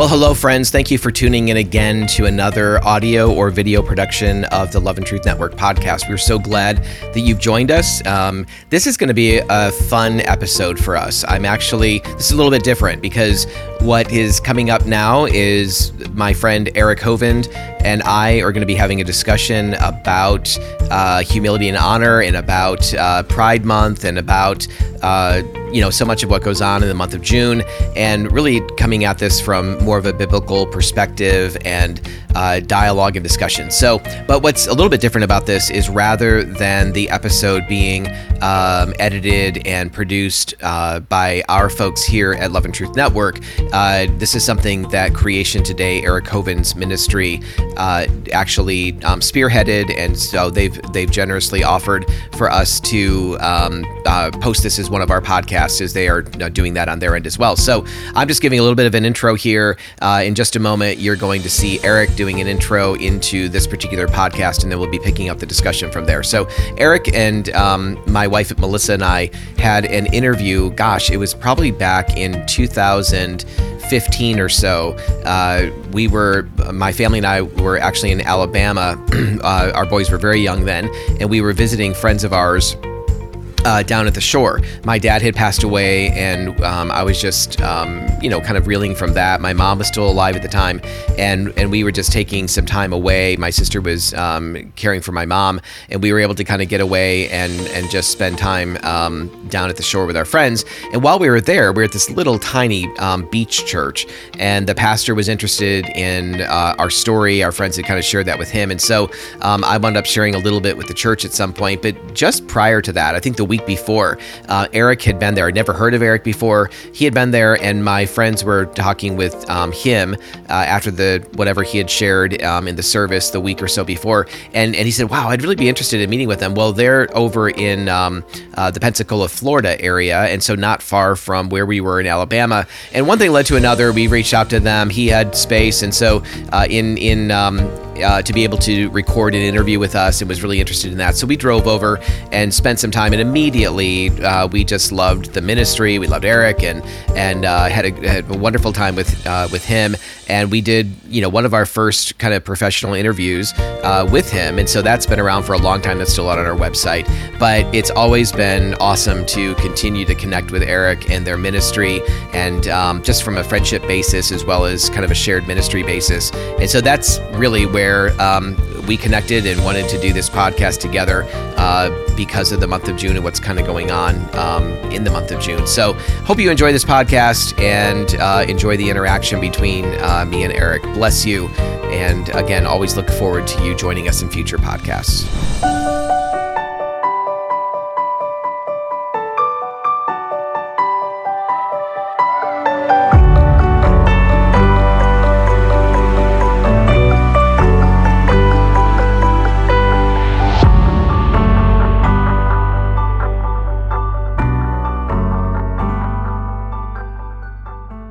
Well, hello, friends. Thank you for tuning in again to another audio or video production of the Love and Truth Network podcast. We're so glad that you've joined us. Um, this is going to be a fun episode for us. I'm actually, this is a little bit different because what is coming up now is my friend Eric Hovind and I are going to be having a discussion about uh, humility and honor and about uh, Pride Month and about uh, you know so much of what goes on in the month of June, and really coming at this from more of a biblical perspective and uh, dialogue and discussion. So, but what's a little bit different about this is rather than the episode being um, edited and produced uh, by our folks here at Love and Truth Network, uh, this is something that Creation Today, Eric Hovind's ministry, uh, actually um, spearheaded, and so they've they've generously offered for us to um, uh, post this as one of our podcasts, as they are uh, doing that on their end as well. So, I'm just giving a little bit of an intro here. in just a moment, you're going to see Eric doing an intro into this particular podcast, and then we'll be picking up the discussion from there. So, Eric and um, my wife Melissa and I had an interview. Gosh, it was probably back in 2015 or so. Uh, we were, my family and I were actually in Alabama. uh, our boys were very young then, and we were visiting friends of ours uh, down at the shore. My dad had passed away, and um, I was just, um, you know, kind of reeling from that. My mom was still alive at the time, and and we were just taking some time away. My sister was um, caring for my mom, and we were able to kind of get away and and just spend time um, down at the shore with our friends. And while we were there, we were at this little tiny um, beach church, and the pastor was interested in uh, our story. Our friends had kind of shared that with him, and so um, I wound up sharing a little bit with the church at some point. But just prior to that, I think the week before. Uh, Eric had been there. I'd never heard of Eric before. He had been there, and my friends were talking with um, him uh, after the whatever he had shared um, in the service the week or so before, and and he said, "Wow, I'd really be interested in meeting with them." Well, they're over in um, uh, the Pensacola, Florida area, and so not far from where we were in Alabama. And one thing led to another. We reached out to them. He had space, and so uh, in in um, uh, to be able to record an interview with us and was really interested in that. So we drove over and spent some time, and immediately uh, we just loved the ministry. We loved Eric and and uh, had, a, had, a, wonderful time with uh, with him. And we did, you know, one of our first kind of professional interviews uh, with him. And so that's been around for a long time. That's still out on our website. But it's always been awesome to continue to connect with Eric and their ministry, and um, just from a friendship basis as well as kind of a shared ministry basis. And so that's really where um, we connected and wanted to do this podcast together uh, because of the month of June and what's kind of going on um, in the month of June. So, hope you enjoy this podcast and uh, enjoy the interaction between uh, me and Eric. Bless you. And again, always look forward to you joining us in future podcasts.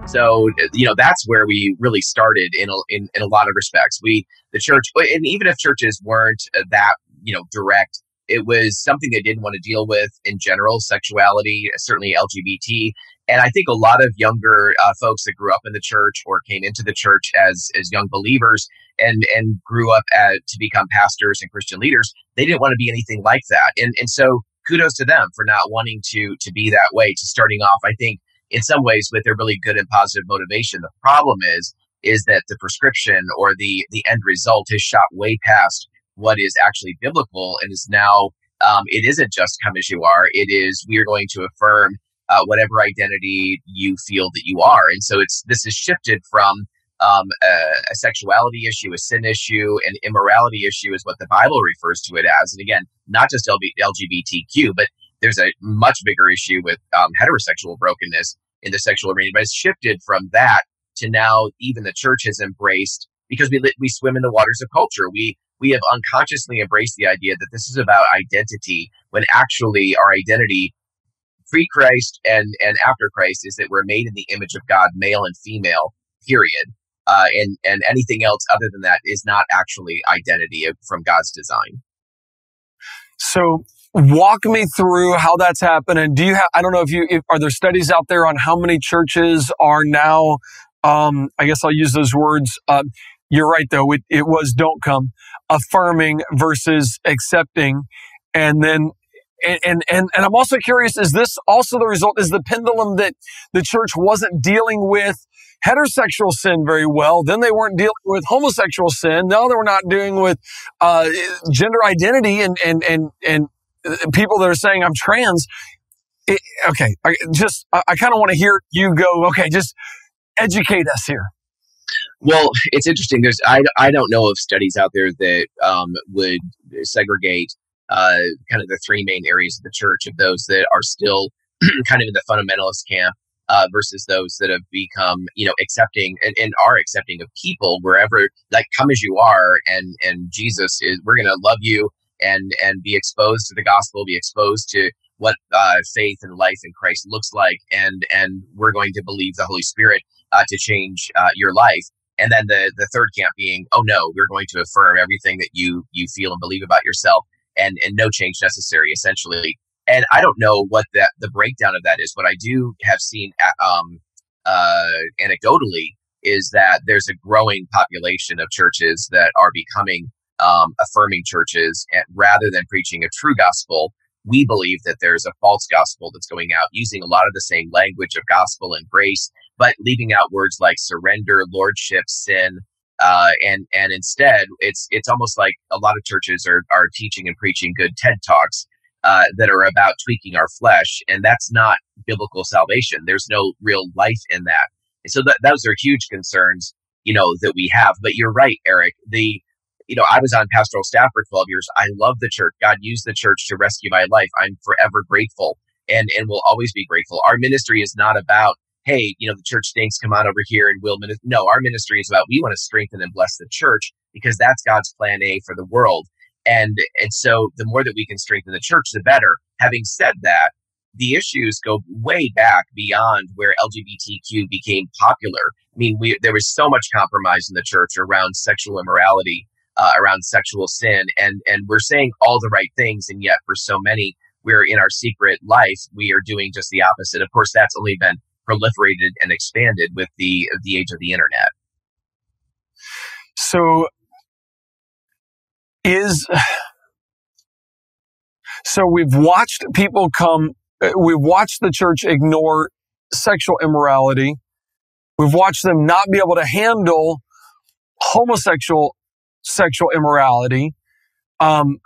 So you know that's where we really started in a, in, in a lot of respects. We the church, and even if churches weren't uh, that you know direct, it was something they didn't want to deal with in general. Sexuality, certainly LGBT, and I think a lot of younger uh, folks that grew up in the church or came into the church as as young believers and and grew up at, to become pastors and Christian leaders, they didn't want to be anything like that. And and so kudos to them for not wanting to to be that way. To starting off, I think in some ways with a really good and positive motivation. The problem is is that the prescription or the the end result is shot way past what is actually biblical and is now um, it isn't just come as you are. It is we are going to affirm uh, whatever identity you feel that you are, and so it's this is shifted from um, a, a, sexuality issue, a sin issue, an immorality issue is what the Bible refers to it as. And again, not just LGBTQ, but there's a much bigger issue with um, heterosexual brokenness in the sexual arena, but it's shifted from that to now even the church has embraced because we we swim in the waters of culture. We we have unconsciously embraced the idea that this is about identity when actually our identity pre Christ and and after Christ is that we're made in the image of God, male and female. Period. Uh, and and anything else other than that is not actually identity from God's design. So walk me through how that's happening. Do you have, I don't know if you, if, are there studies out there on how many churches are now Um, I guess I'll use those words. Um, you're right, though. It, it was don't come, affirming versus accepting. And then and, and, and, and I'm also curious, is this also the result? Is the pendulum that the church wasn't dealing with heterosexual sin very well. Then they weren't dealing with homosexual sin. Now they were not dealing with uh, gender identity and and and and uh, people that are saying I'm trans. It, okay, I just I, I kind of want to hear you go. Okay, just educate us here. Well, it's interesting. There's I, I don't know of studies out there that um, would segregate uh, kind of the three main areas of the church of those that are still kind of in the fundamentalist camp uh, versus those that have become you know accepting and, and are accepting of people wherever like come as you are and and jesus is we're to love you and and be exposed to the gospel be exposed to what uh, faith and life in christ looks like and and we're going to believe the holy spirit uh, to change uh, your life and then the the third camp being oh no we're going to affirm everything that you you feel and believe about yourself and and no change necessary essentially and I don't know what that the breakdown of that is. What I do have seen um, uh, anecdotally is that there's a growing population of churches that are becoming um, affirming churches, and rather than preaching a true gospel. We believe that there's a false gospel that's going out using a lot of the same language of gospel and grace, but leaving out words like surrender, lordship, sin, uh, and and instead it's it's almost like a lot of churches are are teaching and preaching good TED talks uh, that are about tweaking our flesh, and that's not biblical salvation. There's no real life in that. And so those are huge concerns, you know, that we have. But you're right, Eric. The you know, I was on pastoral staff for 12 years. I love the church. God used the church to rescue my life. I'm forever grateful and and will always be grateful. Our ministry is not about hey, you know, the church stinks, come on over here and we'll minister. No, our ministry is about we want to strengthen and bless the church because that's God's plan A for the world. And and so the more that we can strengthen the church, the better. Having said that, the issues go way back beyond where LGBTQ became popular. I mean, we, there was so much compromise in the church around sexual immorality, uh, around sexual sin, and and we're saying all the right things, and yet for so many, we're in our secret life, we are doing just the opposite. Of course, that's only been proliferated and expanded with the the age of the internet. So is so we've watched people come uh, we've watched the church ignore sexual immorality we've watched them not be able to handle homosexual sexual immorality um,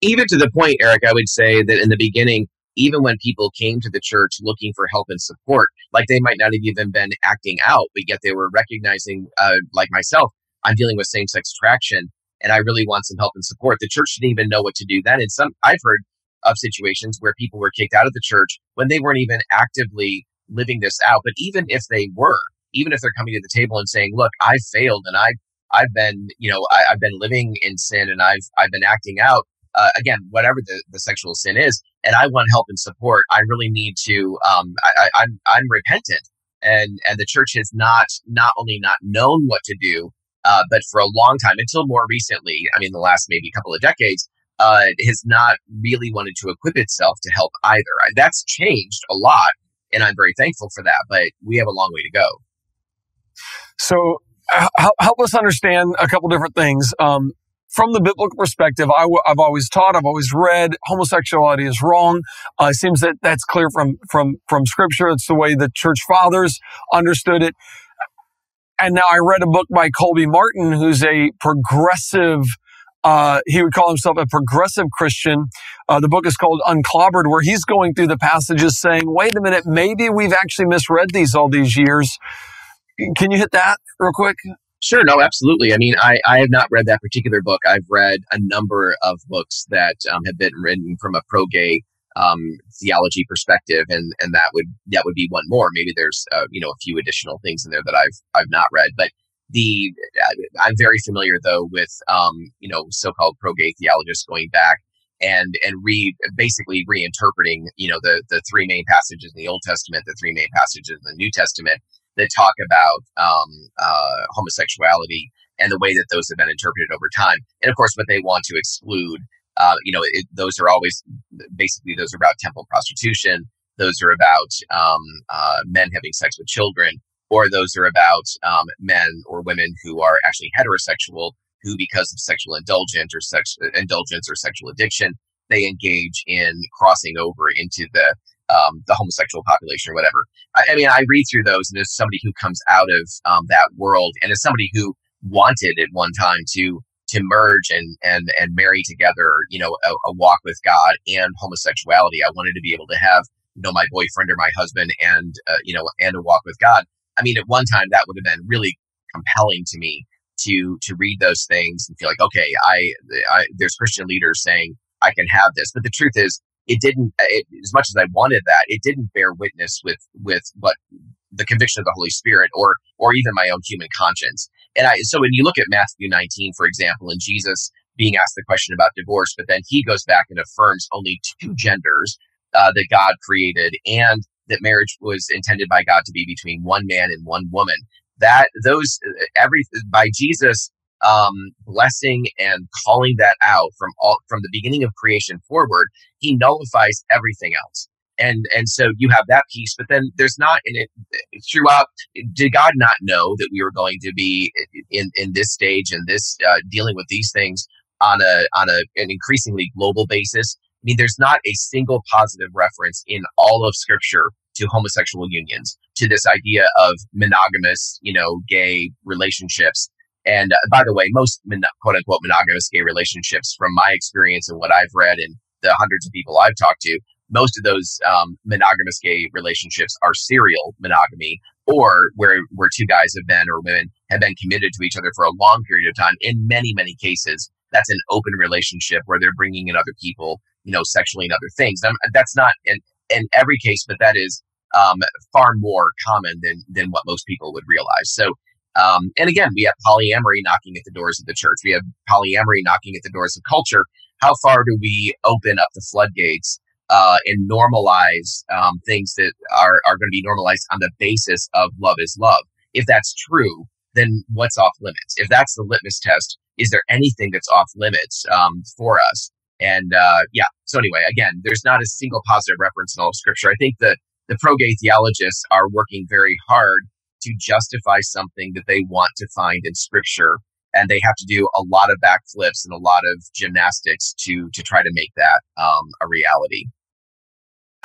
even to the point eric i would say that in the beginning even when people came to the church looking for help and support like they might not have even been acting out but yet they were recognizing uh, like myself I'm dealing with same sex attraction and I really want some help and support. The church didn't even know what to do then. And some I've heard of situations where people were kicked out of the church when they weren't even actively living this out. But even if they were, even if they're coming to the table and saying, "Look, I failed, and I I've been you know I, have been living in sin, and I've I've been acting out." Uh, again, whatever the, the sexual sin is, and I want help and support. I really need to. Um, I, I, I'm I'm repentant, and and the church has not not only not known what to do, uh, but for a long time, until more recently, I mean, the last maybe couple of decades, uh, has not really wanted to equip itself to help either. That's changed a lot, and I'm very thankful for that. But we have a long way to go. So, help us understand a couple different things. Um, from the biblical perspective, i w- I've always taught, I've always read, homosexuality is wrong. Uh, it seems that that's clear from from from Scripture. It's the way the church fathers understood it. And now I read a book by Colby Martin, who's a progressive, uh, he would call himself a progressive Christian. Uh, the book is called Unclobbered, where he's going through the passages saying, wait a minute, maybe we've actually misread these all these years. Can you hit that real quick? Sure, no, absolutely. I mean, I, I have not read that particular book. I've read a number of books that um, have been written from a pro gay um, theology perspective, and and that would that would be one more. Maybe there's uh, you know a few additional things in there that I've I've not read, but the uh, I'm very familiar though with um, you know so-called pro-gay theologists going back and and re basically reinterpreting you know the the three main passages in the Old Testament, the three main passages in the New Testament that talk about um, uh, homosexuality and the way that those have been interpreted over time, and of course what they want to exclude uh, you know, it, those are always basically those are about temple prostitution. those are about um, uh, men having sex with children, or those are about um, men or women who are actually heterosexual, who because of sexual indulgence or sex indulgence or sexual addiction, they engage in crossing over into the um, the homosexual population or whatever. I, I, mean, I read through those, and as somebody who comes out of um, that world, and as somebody who wanted at one time to to merge and and and marry together, you know, a, a walk with God and homosexuality. I wanted to be able to have you know my boyfriend or my husband and uh, you know and a walk with God. I mean, at one time that would have been really compelling to me to to read those things and feel like, okay, I, I there's Christian leaders saying I can have this, but the truth is, it didn't. It, as much as I wanted that, it didn't bear witness with with what the conviction of the Holy Spirit or or even my own human conscience. And I so when you look at Matthew 19, for example, and Jesus being asked the question about divorce, but then he goes back and affirms only two genders uh, that God created and that marriage was intended by God to be between one man and one woman. That those every by Jesus um, blessing and calling that out from all from the beginning of creation forward, he nullifies everything else. And and so you have that piece, but then there's not in it throughout. Did God not know that we were going to be in in this stage and this uh, dealing with these things on a on a an increasingly global basis? I mean, there's not a single positive reference in all of Scripture to homosexual unions, to this idea of monogamous, you know, gay relationships. And uh, by the way, most mon- quote unquote monogamous gay relationships, from my experience and what I've read and the hundreds of people I've talked to, most of those um, monogamous gay relationships are serial monogamy or where where two guys have been or women have been committed to each other for a long period of time. In many many cases that's an open relationship where they're bringing in other people you know sexually and other things. That's not in, in every case but that is um, far more common than than what most people would realize. So um, and again we have polyamory knocking at the doors of the church we have polyamory knocking at the doors of culture how far do we open up the floodgates uh, and normalize um, things that are, are going to be normalized on the basis of love is love. If that's true, then what's off limits? If that's the litmus test, is there anything that's off limits um, for us? And uh, yeah, so anyway, again, there's not a single positive reference in all of Scripture. I think that the pro gay theologists are working very hard to justify something that they want to find in Scripture and they have to do a lot of backflips and a lot of gymnastics to to try to make that um, a reality.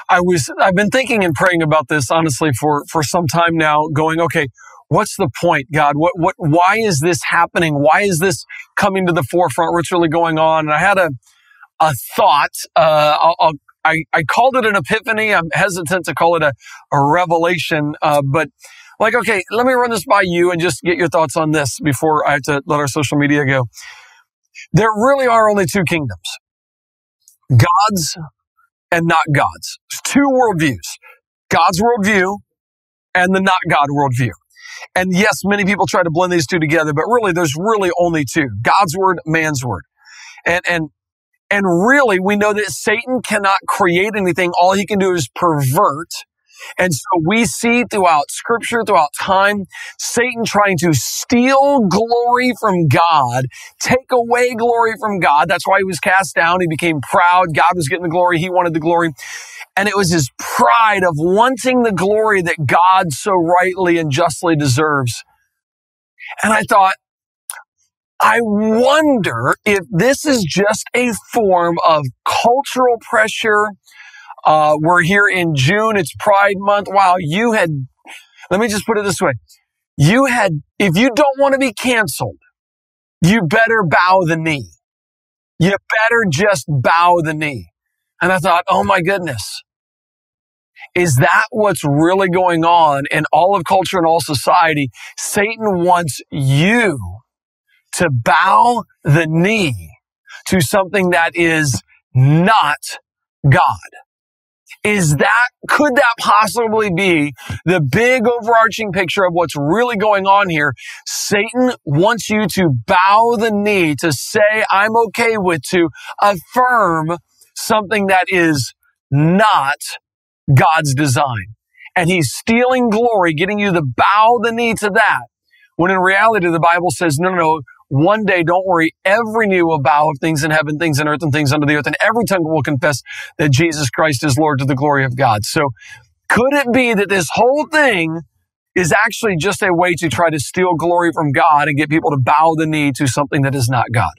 I was I've been thinking and praying about this honestly for for some time now going okay what's the point God? What what why is this happening? Why is this coming to the forefront? What's really going on? And I had a a thought uh, I'll, I'll, i I called it an epiphany. I'm hesitant to call it a, a revelation uh, but like okay let me run this by you and just get your thoughts on this before I have to let our social media go there really are only two kingdoms God's and not God's. Two worldviews God's worldview and the not God worldview. And yes, many people try to blend these two together, but really there's really only two God's word, man's word. And, and, and really, we know that Satan cannot create anything. All he can do is pervert and so we see throughout scripture, throughout time, Satan trying to steal glory from God, take away glory from God. That's why he was cast down. He became proud. God was getting the glory. He wanted the glory. And it was his pride of wanting the glory that God so rightly and justly deserves. And I thought, I wonder if this is just a form of cultural pressure, uh, we're here in June. It's Pride Month. Wow, you had, let me just put it this way. You had, if you don't want to be canceled, you better bow the knee. You better just bow the knee. And I thought, oh my goodness. Is that what's really going on in all of culture and all society? Satan wants you to bow the knee to something that is not God. Is that, could that possibly be the big overarching picture of what's really going on here? Satan wants you to bow the knee, to say, I'm okay with, to affirm something that is not God's design. And he's stealing glory, getting you to bow the knee to that. When in reality, the Bible says, no, no, no, one day, don't worry, every knee will bow of things in heaven, things in earth, and things under the earth, and every tongue will confess that Jesus Christ is Lord to the glory of God. So could it be that this whole thing is actually just a way to try to steal glory from God and get people to bow the knee to something that is not God?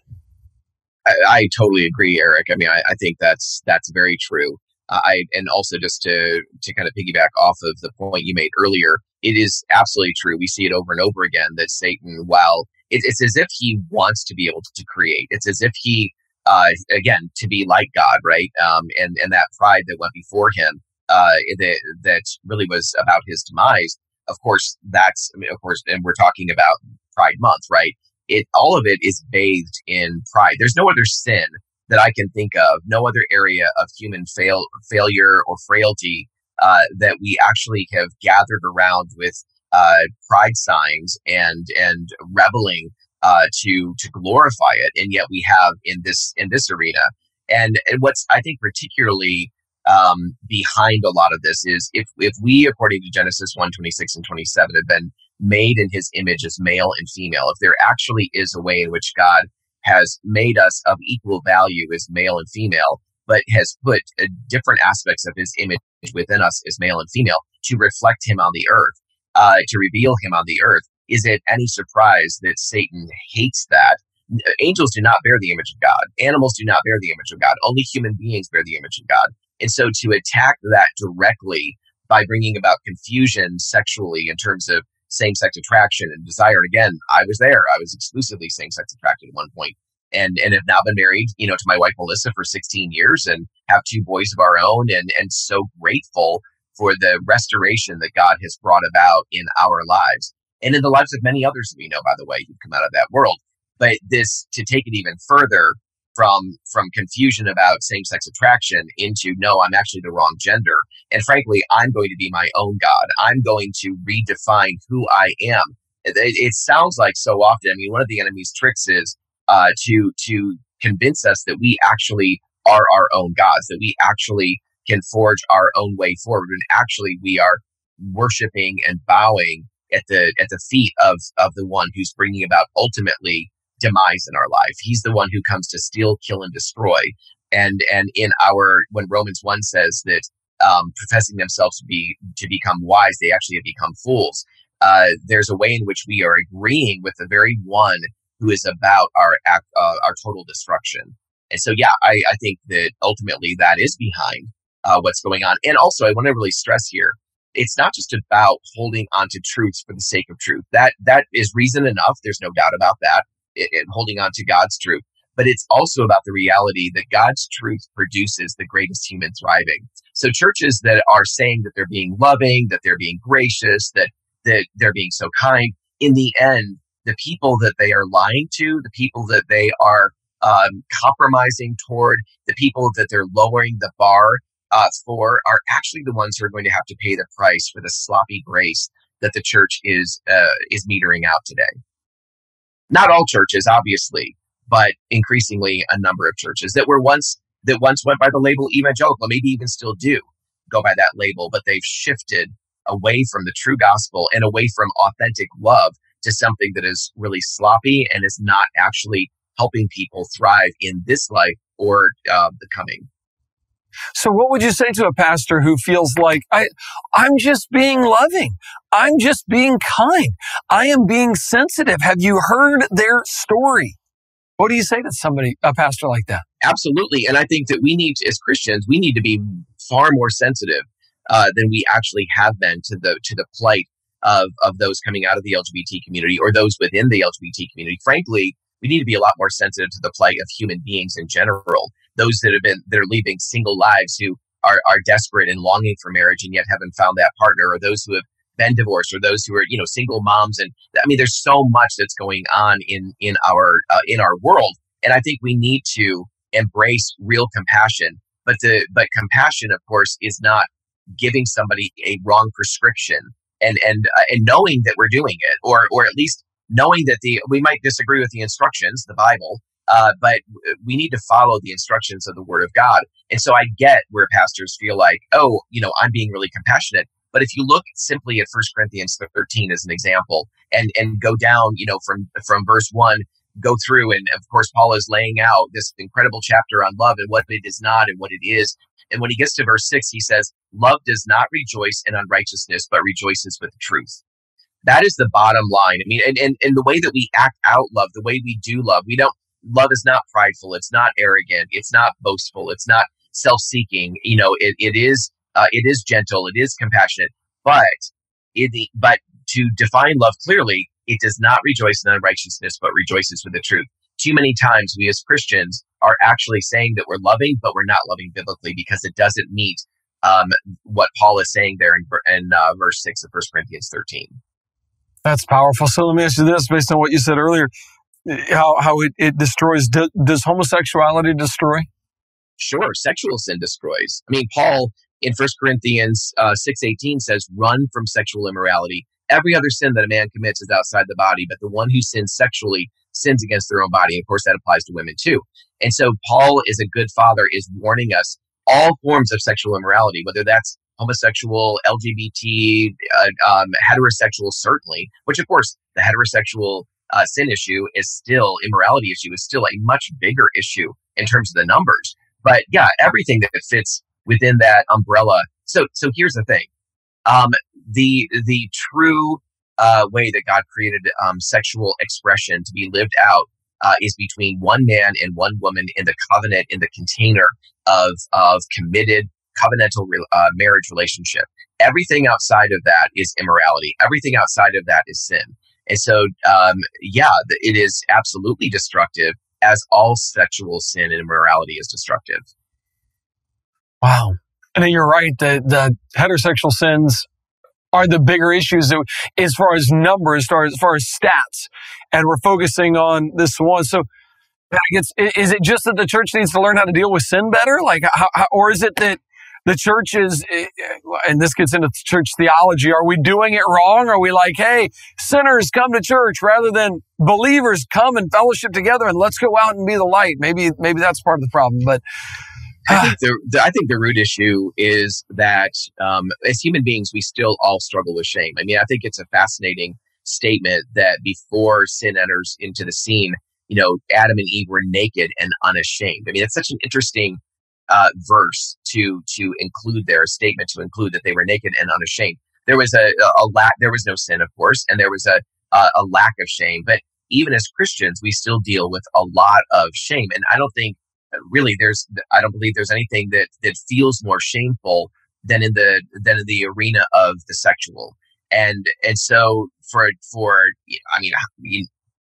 I, I totally agree, Eric. I mean, I, I think that's that's very true. Uh, I and also just to to kind of piggyback off of the point you made earlier, it is absolutely true. We see it over and over again that Satan, while it, it's as if he wants to be able to create, it's as if he, uh, again, to be like God, right? Um, and and that pride that went before him, uh, that that really was about his demise. Of course, that's I mean, of course, and we're talking about Pride Month, right? It all of it is bathed in pride. There's no other sin that I can think of, no other area of human fail, failure or frailty uh, that we actually have gathered around with pride signs and and reveling uh, to to glorify it, and yet we have in this in this arena. And, and what's I think particularly um, behind a lot of this is if if we, according to Genesis one twenty six and twenty seven, have been made in His image as male and female, if there actually is a way in which God has made us of equal value as male and female, but has put uh, different aspects of his image within us as male and female to reflect him on the earth, uh, to reveal him on the earth. Is it any surprise that Satan hates that? Angels do not bear the image of God. Animals do not bear the image of God. Only human beings bear the image of God. And so to attack that directly by bringing about confusion sexually in terms of same sex attraction and desire. And again, I was there. I was exclusively same sex attracted at one point and and have now been married, you know, to my wife Melissa for 16 years and have two boys of our own and and so grateful for the restoration that God has brought about in our lives and in the lives of many others we know, by the way, who've come out of that world. But this to take it even further from from confusion about same-sex attraction into no i'm actually the wrong gender. And frankly i'm going to be my own god. I'm going to redefine who i am. It, it sounds like so often i mean one of the enemy's tricks is uh, to to convince us that we actually are our own gods that we actually can forge our own way forward and actually we are worshiping and bowing at the at the feet of of the one who's bringing about ultimately demise in our life. He's the one who comes to steal, kill, and destroy. And and in our when Romans one says that um, professing themselves to be to become wise, they actually have become fools. Uh, there's a way in which we are agreeing with the very one who is about our uh, our total destruction. And so, yeah, I, I think that ultimately that is behind uh, what's going on. And also, I want to really stress here: it's not just about holding onto truths for the sake of truth. That that is reason enough. There's no doubt about that and holding on to God's truth. But it's also about the reality that God's truth produces the greatest human thriving. So churches that are saying that they're being loving, that they're being gracious, that, that they're being so kind, in the end, the people that they are lying to, the people that they are um, compromising toward, the people that they're lowering the bar uh, for are actually the ones who are going to have to pay the price for the sloppy grace that the church is uh, is metering out today. Not all churches, obviously, but increasingly a number of churches that were once that once went by the label evangelical, maybe even still do go by that label, but they've shifted away from the true gospel and away from authentic love to something that is really sloppy and is not actually helping people thrive in this life or uh, the coming. So what would you say to a pastor who feels like I I'm just being loving. I'm just being kind. I am being sensitive. Have you heard their story? What do you say to somebody a pastor like that? Absolutely. And I think that we need to, as Christians, we need to be far more sensitive uh, than we actually have been to the to the plight of of those coming out of the LGBT community or those within the LGBT community. Frankly, we need to be a lot more sensitive to the plight of human beings in general those that have been that are leaving single lives who are, are desperate and longing for marriage and yet haven't found that partner or those who have been divorced or those who are you know single moms. And i mean there's so much that's going on in in our uh, in our world. And i think we need to embrace real compassion. But the but compassion of course is not giving somebody a wrong prescription and and uh, and knowing that we're doing it or or at least knowing that the we might disagree with the instructions the bible uh, but we need to follow the instructions of the Word of God. And so I get where pastors feel like, oh, you know, I'm being really compassionate. But if you look simply at 1 Corinthians 13 as an example and, and go down, you know, from, from verse 1, go through, and of course, Paul is laying out this incredible chapter on love and what it is not and what it is. And when he gets to verse six, he says, Love does not rejoice in unrighteousness, but rejoices with the truth. That is the bottom line. I mean, and, and, and the way that we act out love, the way we do love, we don't, love is not prideful. It's not arrogant. It's not boastful. It's not self seeking. You know, it, it is, uh, it is gentle. It is compassionate, but it, but to define love clearly, it does not rejoice in unrighteousness, but rejoices with the truth. Too many times we as Christians are actually saying that we're loving, but we're not loving biblically because it doesn't meet um, what Paul is saying there in, in uh, verse 6 of 1 Corinthians 13. That's powerful. So let me ask you this based on what you said earlier how, how it, it destroys. Do, does homosexuality destroy? Sure. Sexual sin destroys. I mean, Paul in 1 Corinthians uh, 6.18 says, run from sexual immorality. Every other sin that a man commits is outside the body, but the one who sins sexually sins against their own body. Of course, that applies to women too. And so Paul, is a good father, is warning us all forms of sexual immorality, whether that's homosexual, LGBT, uh, um, heterosexual, certainly, which of course the heterosexual uh, sin issue is still, immorality issue is still a much bigger issue in terms of the numbers. But yeah, everything that fits within that umbrella. So, so here's the thing. Um, the, the true, uh, way that God created, um, sexual expression to be lived out, uh, is between one man and one woman in the covenant, in the container of, of committed covenantal re- uh, marriage relationship. Everything outside of that is immorality. Everything outside of that is sin. And so, um, yeah, it is absolutely destructive, as all sexual sin and immorality is destructive. Wow. And then you're right. The, the heterosexual sins are the bigger issues as far as numbers, as far as, far as stats. And we're focusing on this one. So, is it just that the church needs to learn how to deal with sin better? Like, how, how, or is it that the church is, eh, eh, and this gets into church theology. Are we doing it wrong? Are we like, hey, sinners come to church rather than believers come and fellowship together and let's go out and be the light? Maybe, maybe that's part of the problem. But I think the, the, I think the root issue is that um, as human beings, we still all struggle with shame. I mean, I think it's a fascinating statement that before sin enters into the scene, you know, Adam and Eve were naked and unashamed. I mean, it's such an interesting uh, verse to to include their statement to include that they were naked and unashamed. There was a, a, lack. There was no sin, of course, and there was a, a a lack of shame. But even as Christians, we still deal with a lot of shame, and I don't think really there's. I don't believe there's anything that that feels more shameful than in the than in the arena of the sexual. And and so for for I mean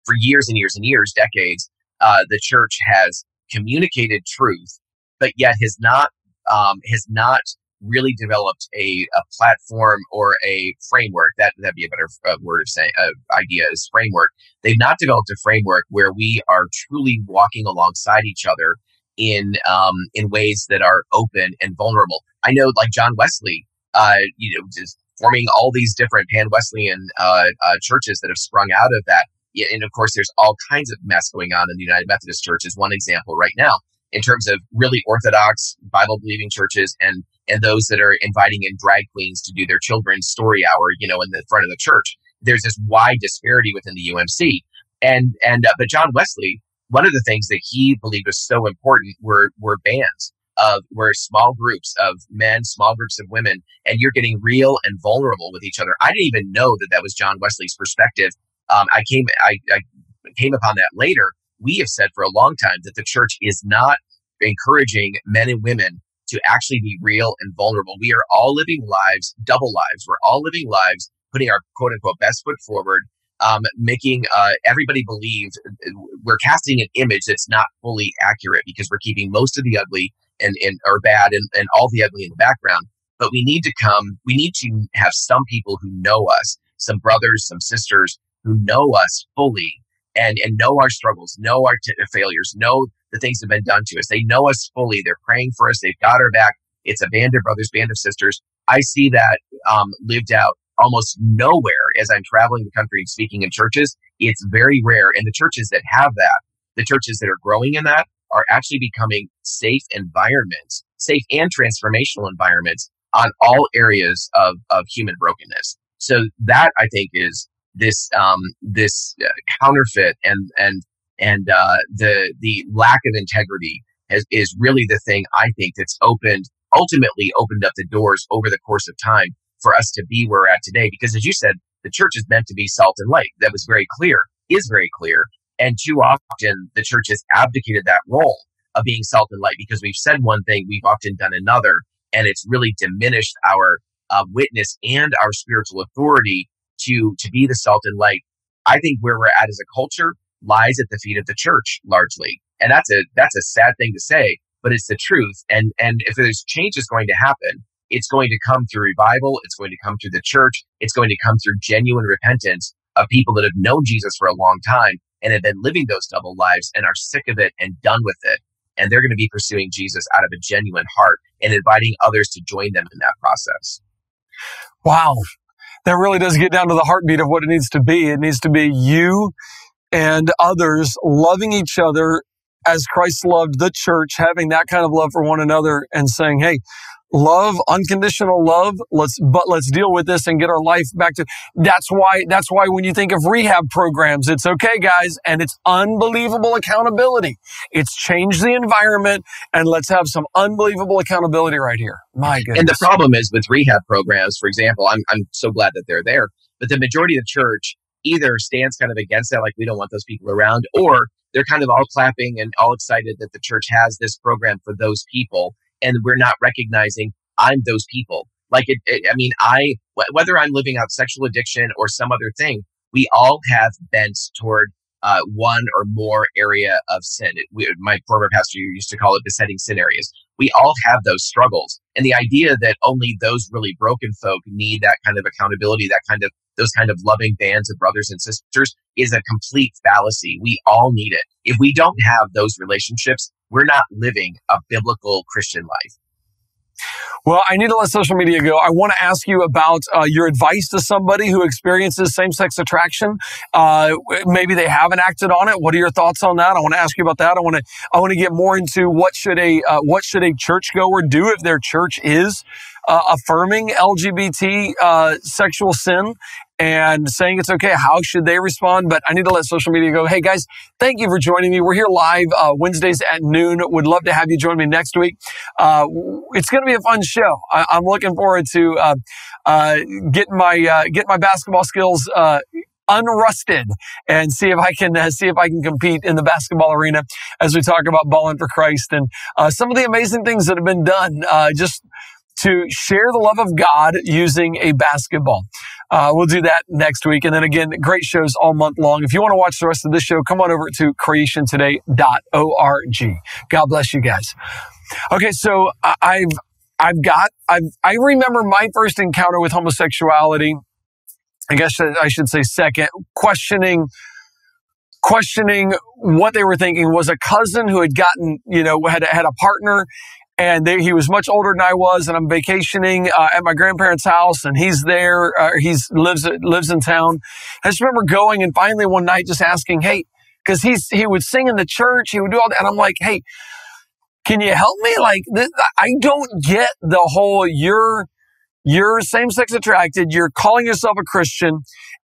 for years and years and years, decades, uh, the church has communicated truth but yet has not um, has not really developed a, a platform or a framework that that'd be a better uh, word of saying uh, idea is framework. They've not developed a framework where we are truly walking alongside each other in um, in ways that are open and vulnerable. I know like john wesley uh, you know just forming all these different pan wesleyan uh, uh, churches that have sprung out of that. And of course there's all kinds of mess going on in the united methodist church is one example right now in terms of really orthodox Bible believing churches and and those that are inviting in drag queens to do their children's story hour, you know, in the front of the church. There's this wide disparity within the UMC, and and uh, but John Wesley, one of the things that he believed was so important were were bands of were small groups of men, small groups of women, and you're getting real and vulnerable with each other. I didn't even know that that was John Wesley's perspective. Um, I came I, I came upon that later we have said for a long time that the church is not encouraging men and women to actually be real and vulnerable. We are all living lives, double lives. We're all living lives, putting our quote unquote best foot forward, um, making uh, everybody believe we're casting an image that's not fully accurate because we're keeping most of the ugly and, and or bad and, and all the ugly in the background. But we need to come, we need to have some people who know us, some brothers, some sisters who know us fully and and know our struggles, know our t- failures, know the things that have been done to us. They know us fully. They're praying for us. They've got our back. It's a band of brothers, band of sisters. I see that um, lived out almost nowhere as I'm traveling the country and speaking in churches. It's very rare. And the churches that have that, the churches that are growing in that, are actually becoming safe environments, safe and transformational environments on all areas of, of human brokenness. So that I think is this um, this uh, counterfeit and and and uh, the the lack of integrity has, is really the thing I think that's opened ultimately opened up the doors over the course of time for us to be where we're at today. Because as you said, the church is meant to be salt and light. That was very clear, is very clear. And too often the church has abdicated that role of being salt and light because we've said one thing, we've often done another, and it's really diminished our uh, witness and our spiritual authority to to be the salt and light. I think where we're at as a culture lies at the feet of the church largely, and that's a that's a sad thing to say, but it's the truth. And and if there's change is going to happen, it's going to come through revival. It's going to come through the church. It's going to come through genuine repentance of people that have known Jesus for a long time and have been living those double lives and are sick of it and done with it. And they're going to be pursuing Jesus out of a genuine heart and inviting others to join them in that process. Wow. That really does get down to the heartbeat of what it needs to be. It needs to be you and others loving each other as Christ loved the church, having that kind of love for one another and saying, Hey, love, unconditional love. Let's, but let's deal with this and get our life back to, that's why, that's why when you think of rehab programs, it's okay, guys. And it's unbelievable accountability. It's changed the environment and let's have some unbelievable accountability right here. My goodness. And the problem is with rehab programs, for example, I'm, I'm so glad that they're there, but the majority of the church either stands kind of against that, like we don't want those people around, or they're kind of all clapping and all excited that the church has this program for those people and we're not recognizing I'm those people. Like it, it I mean, I whether I'm living out sexual addiction or some other thing, we all have bents toward uh, one or more area of sin. It, we, my former pastor used to call it besetting sin areas. We all have those struggles, and the idea that only those really broken folk need that kind of accountability, that kind of those kind of loving bands of brothers and sisters, is a complete fallacy. We all need it. If we don't have those relationships, we're not living a biblical Christian life. Well, I need to let social media go. I want to ask you about uh, your advice to somebody who experiences same-sex attraction. Uh, maybe they haven't acted on it. What are your thoughts on that? I want to ask you about that. I want to I want to get more into what should a uh, what should a churchgoer do if their church is uh, affirming LGBT uh, sexual sin and saying it's okay. How should they respond? But I need to let social media go. Hey guys, thank you for joining me. We're here live uh, Wednesdays at noon. Would love to have you join me next week. Uh, it's going to be a fun show. I- am looking forward to uh, uh getting my uh, getting my basketball skills uh, unrusted and see if I can uh, see if I can compete in the basketball arena as we talk about balling for Christ and uh, some of the amazing things that have been done. Uh, just to share the love of God using a basketball. Uh, we'll do that next week. And then again, great shows all month long. If you want to watch the rest of this show, come on over to creationtoday.org. God bless you guys. Okay. So I've, I've got, I've, I remember my first encounter with homosexuality. I guess I should say second, questioning, questioning what they were thinking was a cousin who had gotten, you know, had, had a partner and they, he was much older than I was, and I'm vacationing uh, at my grandparents' house, and he's there. Uh, he's lives lives in town. I just remember going and finally one night just asking, "Hey," because he's he would sing in the church, he would do all that, and I'm like, "Hey, can you help me? Like, this, I don't get the whole you're." You're same sex attracted. You're calling yourself a Christian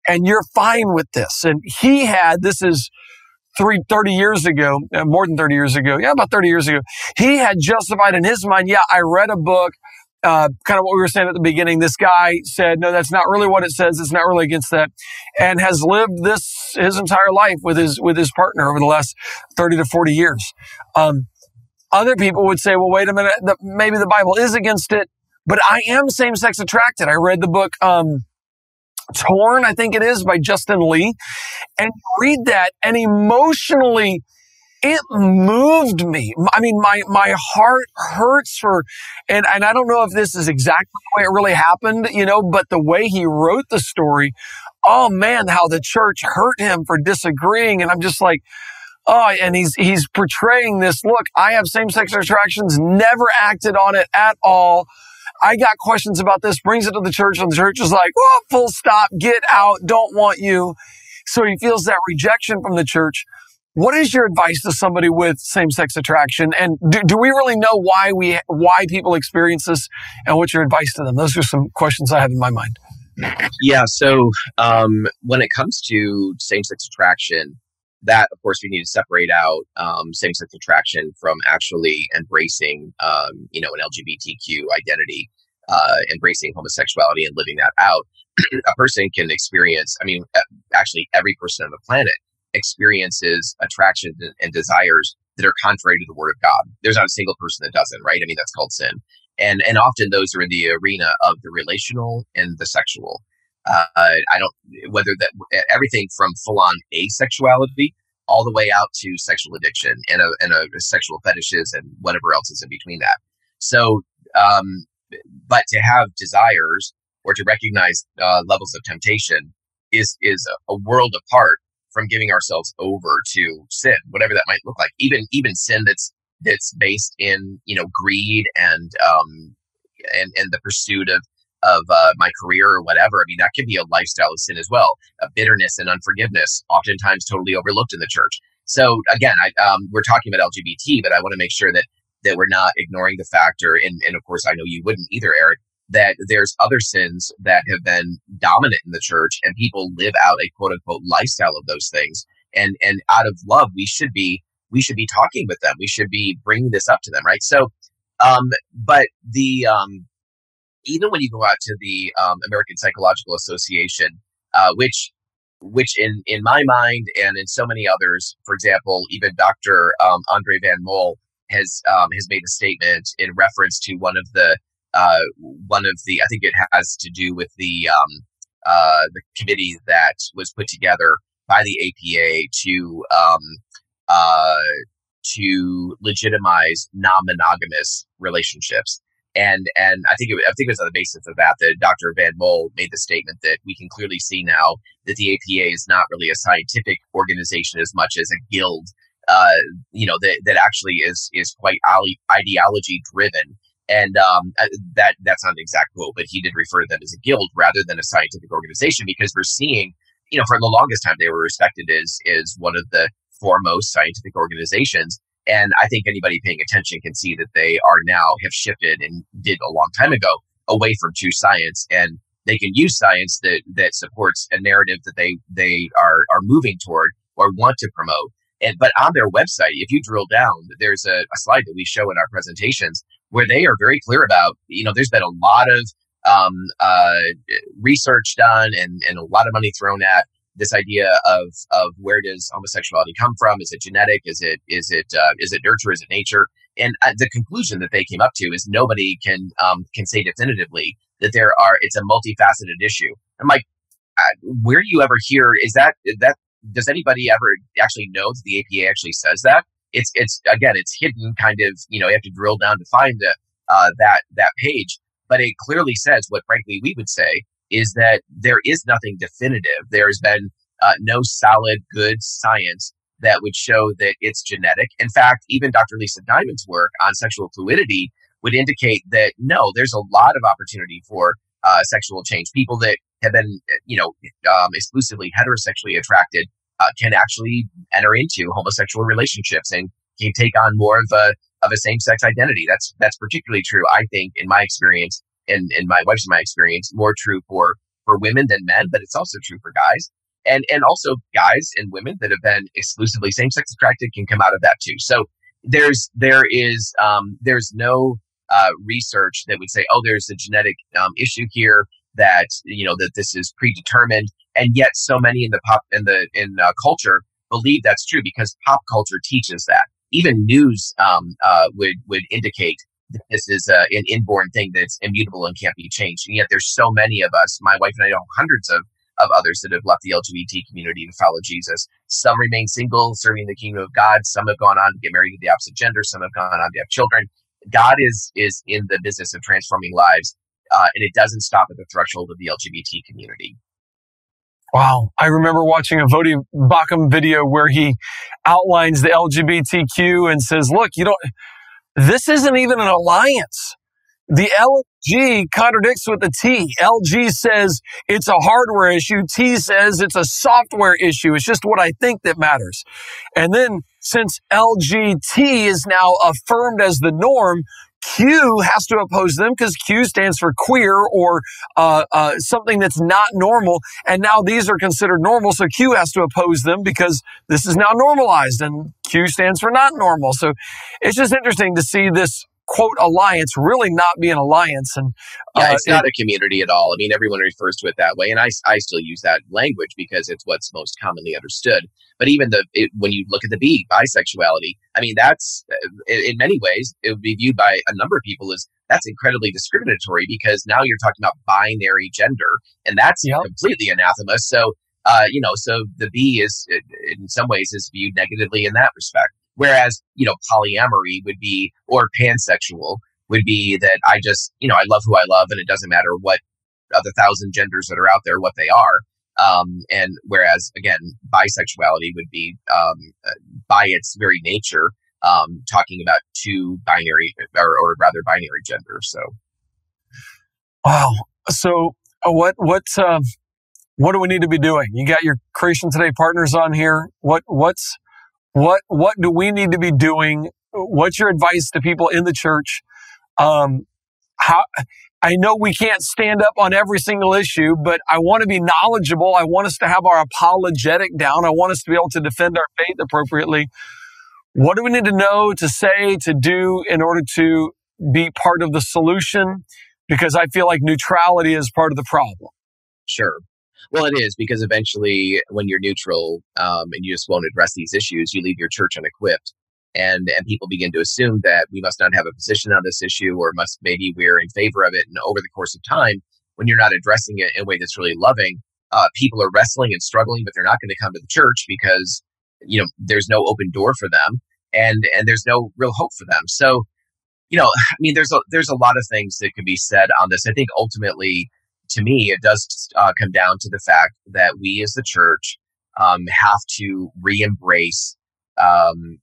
and you're fine with this. And he had, this is three, 30 years ago, uh, more than 30 years ago. Yeah, about 30 years ago. He had justified in his mind. Yeah, I read a book. Uh, kind of what we were saying at the beginning. This guy said, no, that's not really what it says. It's not really against that and has lived this his entire life with his, with his partner over the last 30 to 40 years. Um, other people would say, well, wait a minute. The, maybe the Bible is against it, but I am same sex attracted. I read the book, um, Torn, I think it is, by Justin Lee. And read that and emotionally, it moved me. I mean, my, my heart hurts for, and, and I don't know if this is exactly the way it really happened, you know, but the way he wrote the story, oh man, how the church hurt him for disagreeing. And I'm just like, oh, and he's, he's portraying this look. I have same sex attractions, never acted on it at all. I got questions about this, brings it to the church, and the church is like, well, full stop, get out, don't want you. So he feels that rejection from the church. What is your advice to somebody with same-sex attraction? And do, do we really know why we, why people experience this and what's your advice to them? Those are some questions I have in my mind. Yeah. So, um, when it comes to same-sex attraction, that of course we need to separate out um, same-sex attraction from actually embracing um, you know an lgbtq identity uh, embracing homosexuality and living that out a person can experience i mean actually every person on the planet experiences attractions and, and desires that are contrary to the word of god. There's not a single person that doesn't right? I mean that's called sin. And and often those are in the arena of the relational and the sexual. Uh, I don't whether that everything from full on asexuality all the way out to sexual addiction and a, and a, sexual fetishes and whatever else is in between that. So, um, but to have desires or to recognize uh, levels of temptation is is a, a world apart from giving ourselves over to sin, whatever that might look like. Even even sin that's that's based in you know greed and um, and and the pursuit of of uh, my career or whatever. I mean, that can be a lifestyle of sin as well. A bitterness and unforgiveness, oftentimes totally overlooked in the church. So again, I, um, we're talking about LGBT, but I want to make sure that that we're not ignoring the factor, and, and of course, I know you wouldn't either, Eric. That there's other sins that have been dominant in the church, and people live out a quote unquote lifestyle of those things. And and out of love, we should be we should be talking with them. We should be bringing this up to them, right? So, um, but the um, even when you go out to the um, American Psychological Association, uh, which which in in my mind and in so many others, for example, even Dr. Um, Andre Van Mol has um, has made a statement in reference to one of the uh, one of the I think it has to do with the um, uh, the committee that was put together by the APA to um, uh, to legitimize non-monogamous relationships. And and I think it, I think it was on the basis of that that Dr. Van Mol made the statement that we can clearly see now that the APA is not really a scientific organization as much as a guild. Uh, you know that that actually is is quite ideology driven, and um, uh, that that's not an exact quote, but he did refer to them as a guild rather than a scientific organization because we're seeing, you know, for the longest time they were respected as as one of the foremost scientific organizations, and I think anybody paying attention can see that they are now have shifted and did a long time ago away from true science. And they can use science that that supports a narrative that they they are are moving toward or want to promote. And but on their website, if you drill down, there's a, a slide that we show in our presentations where they are very clear about, you know, there's been a lot of um, uh, research done and, and a lot of money thrown at this idea of of where does homosexuality come from? Is it genetic? Is it is it uh, is it nurture? Is it nature? And uh, the conclusion that they came up to is nobody can um, can say definitively that there are. It's a multifaceted issue. I'm like, uh, where do you ever hear? Is that that does anybody ever actually know that the APA actually says that? It's it's again, it's hidden. Kind of, you know, you have to drill down to find the, uh, that that page. But it clearly says what, frankly, we would say is that there is nothing definitive. There has been uh, no solid, good science that would show that it's genetic. In fact, even Dr. Lisa Diamond's work on sexual fluidity would indicate that no, there's a lot of opportunity for uh, sexual change. People that have been, you know, um, exclusively heterosexually attracted uh, can actually enter into homosexual relationships and can take on more of a of a same sex identity. That's that's particularly true, I think, in my experience, and in my wife's my experience, more true for for women than men, but it's also true for guys. And and also guys and women that have been exclusively same sex attracted can come out of that too. So there's there is um, there's no uh, research that would say, oh, there's a genetic um, issue here that you know that this is predetermined, and yet so many in the pop in the in uh, culture believe that's true because pop culture teaches that. Even news um, uh, would would indicate that this is uh, an inborn thing that's immutable and can't be changed. And yet there's so many of us, my wife and I know hundreds of, of others that have left the LGBT community to follow Jesus. Some remain single, serving the kingdom of God. Some have gone on to get married to the opposite gender. Some have gone on to have children. God is is in the business of transforming lives, uh, and it doesn't stop at the threshold of the LGBT community. Wow. I remember watching a Voddie Baucham video where he outlines the LGBTQ and says, look, you don't, this isn't even an alliance. The LG contradicts with the T. LG says it's a hardware issue. T says it's a software issue. It's just what I think that matters. And then since LGT is now affirmed as the norm, Q has to oppose them because Q stands for queer or uh, uh, something that's not normal. And now these are considered normal. So Q has to oppose them because this is now normalized and Q stands for not normal. So it's just interesting to see this quote alliance really not be an alliance and yeah it's not it, a community at all. I mean everyone refers to it that way and i, I still use that language because it's what's most commonly understood. But even the it, when you look at the b bisexuality i mean that's in, in many ways it would be viewed by a number of people as that's incredibly discriminatory because now you're talking about binary gender and that's yep. completely anathema. So uh, you know so the b is in some ways is viewed negatively in that respect Whereas, you know, polyamory would be, or pansexual would be that I just, you know, I love who I love and it doesn't matter what of the thousand genders that are out there, what they are. Um, and whereas, again, bisexuality would be, um, uh, by its very nature, um, talking about two binary, or, or rather binary genders. So, wow. So, uh, what, what, uh, what do we need to be doing? You got your Creation Today partners on here. What, what's, what what do we need to be doing? What's your advice to people in the church? Um, how I know we can't stand up on every single issue, but I want to be knowledgeable. I want us to have our apologetic down. I want us to be able to defend our faith appropriately. What do we need to know, to say, to do in order to be part of the solution? Because I feel like neutrality is part of the problem. Sure. Well, it is because eventually, when you're neutral um, and you just won't address these issues, you leave your church unequipped, and and people begin to assume that we must not have a position on this issue, or must maybe we're in favor of it. And over the course of time, when you're not addressing it in a way that's really loving, uh, people are wrestling and struggling, but they're not going to come to the church because you know there's no open door for them, and and there's no real hope for them. So, you know, I mean, there's a there's a lot of things that can be said on this. I think ultimately to me, it does uh, come down to the fact that we as the church um, have to re embrace um,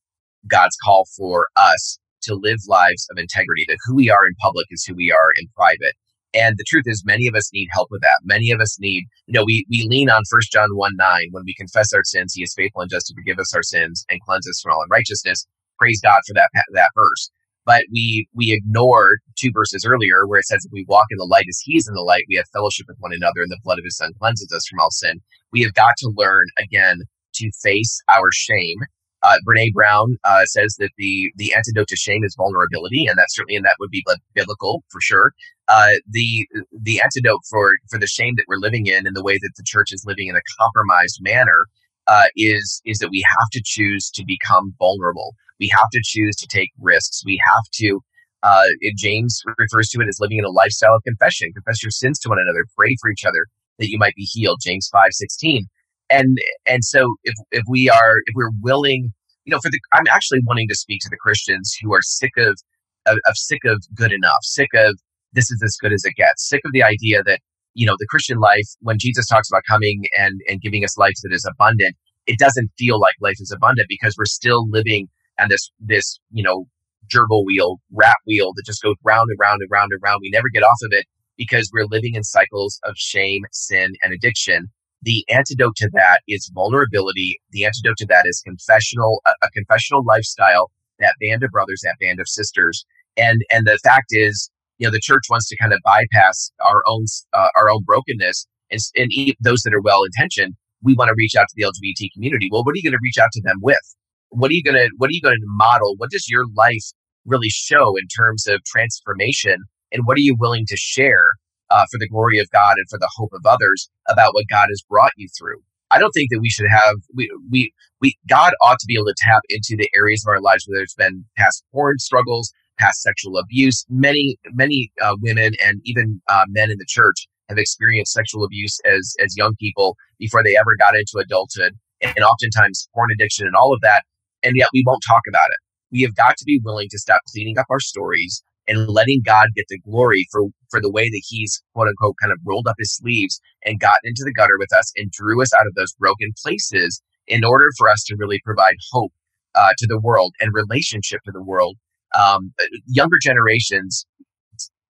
God's call for us to live lives of integrity, that who we are in public is who we are in private. And the truth is, many of us need help with that. Many of us need, you know, we, we lean on First John 1 9. When we confess our sins, he is faithful and just to forgive us our sins and cleanse us from all unrighteousness. Praise God for that, that verse but we we ignore two verses earlier where it says if we walk in the light as he is in the light we have fellowship with one another and the blood of his son cleanses us from all sin we have got to learn again to face our shame uh, Brene Brown uh, says that the the antidote to shame is vulnerability, and that certainly and that would be biblical for sure. Uh, the the antidote for for the shame that we're living in, and the way that the church is living in a compromised manner, uh, is is that we have to choose to become vulnerable. We have to choose to take risks. We have to. Uh, James refers to it as living in a lifestyle of confession. Confess your sins to one another. Pray for each other that you might be healed. James five sixteen. And and so if if we are if we're willing, you know, for the I'm actually wanting to speak to the Christians who are sick of of, of sick of good enough, sick of this is as good as it gets, sick of the idea that you know the Christian life when Jesus talks about coming and and giving us life that is abundant, it doesn't feel like life is abundant because we're still living and this this you know gerbil wheel, rat wheel that just goes round and round and round and round. We never get off of it because we're living in cycles of shame, sin, and addiction. The antidote to that is vulnerability. The antidote to that is confessional, a, a confessional lifestyle, that band of brothers, that band of sisters. And and the fact is, you know, the church wants to kind of bypass our own uh, our own brokenness, and, and those that are well intentioned, we want to reach out to the LGBT community. Well, what are you going to reach out to them with? What are you to what are you to model? What does your life really show in terms of transformation? And what are you willing to share uh, for the glory of god and for the hope of others about what god has brought you through? I don't think that we should have we we, we god ought to be able to tap into the areas of our lives where there's been past porn struggles past sexual abuse. Many many uh, women and even uh, men in the church have experienced sexual abuse as as young people before they ever got into adulthood. And oftentimes porn addiction and all of that and yet we won't talk about it. We have got to be willing to stop cleaning up our stories and letting God get the glory for, for the way that He's quote unquote kind of rolled up His sleeves and got into the gutter with us and drew us out of those broken places in order for us to really provide hope uh, to the world and relationship to the world. Um, younger generations,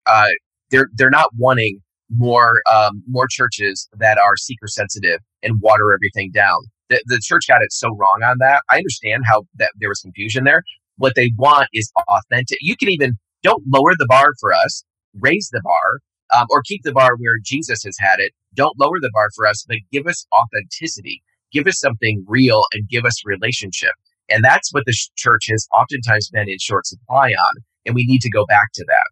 uh, they're they're not wanting more um, more churches that are seeker sensitive and water everything down the, the church got it so wrong on that. I understand how that there was confusion there. What they want is authentic. You can even don't lower the bar for us, raise the bar, um, or keep the bar where Jesus has had it. Don't lower the bar for us, but give us authenticity, give us something real, and give us relationship. And that's what the church has oftentimes been in short supply on. And we need to go back to that.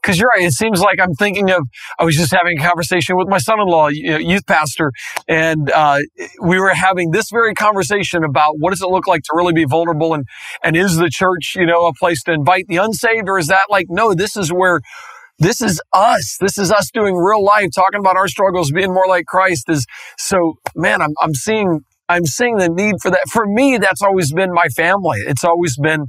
Because you're right. It seems like I'm thinking of, I was just having a conversation with my son in law, youth pastor, and uh, we were having this very conversation about what does it look like to really be vulnerable and, and is the church, you know, a place to invite the unsaved or is that like, no, this is where this is us. This is us doing real life, talking about our struggles, being more like Christ is so, man, I'm, I'm seeing I'm seeing the need for that. For me, that's always been my family. It's always been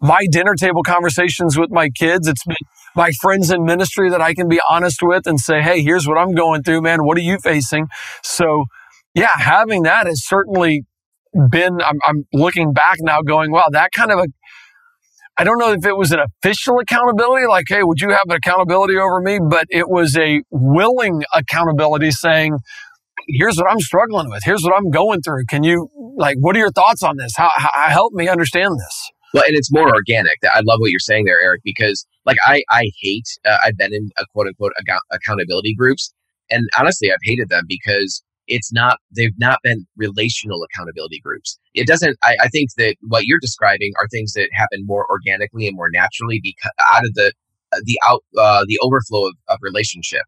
my dinner table conversations with my kids. It's been my friends in ministry that I can be honest with and say, Hey, here's what I'm going through, man. What are you facing? So yeah, having that has certainly been, I'm, I'm looking back now going, wow, that kind of a, I don't know if it was an official accountability, like, hey, would you have an accountability over me? But it was a willing accountability saying, here's what I'm struggling with. Here's what I'm going through. Can you, like, what are your thoughts on this? How, how help me understand this? Well, and it's more organic. I love what you're saying there, Eric, because like I, I hate, uh, I've been in a quote unquote account- accountability groups. And honestly, I've hated them because it's not, they've not been relational accountability groups. It doesn't, I, I think that what you're describing are things that happen more organically and more naturally because out of the, uh, the out, uh, the overflow of, of relationship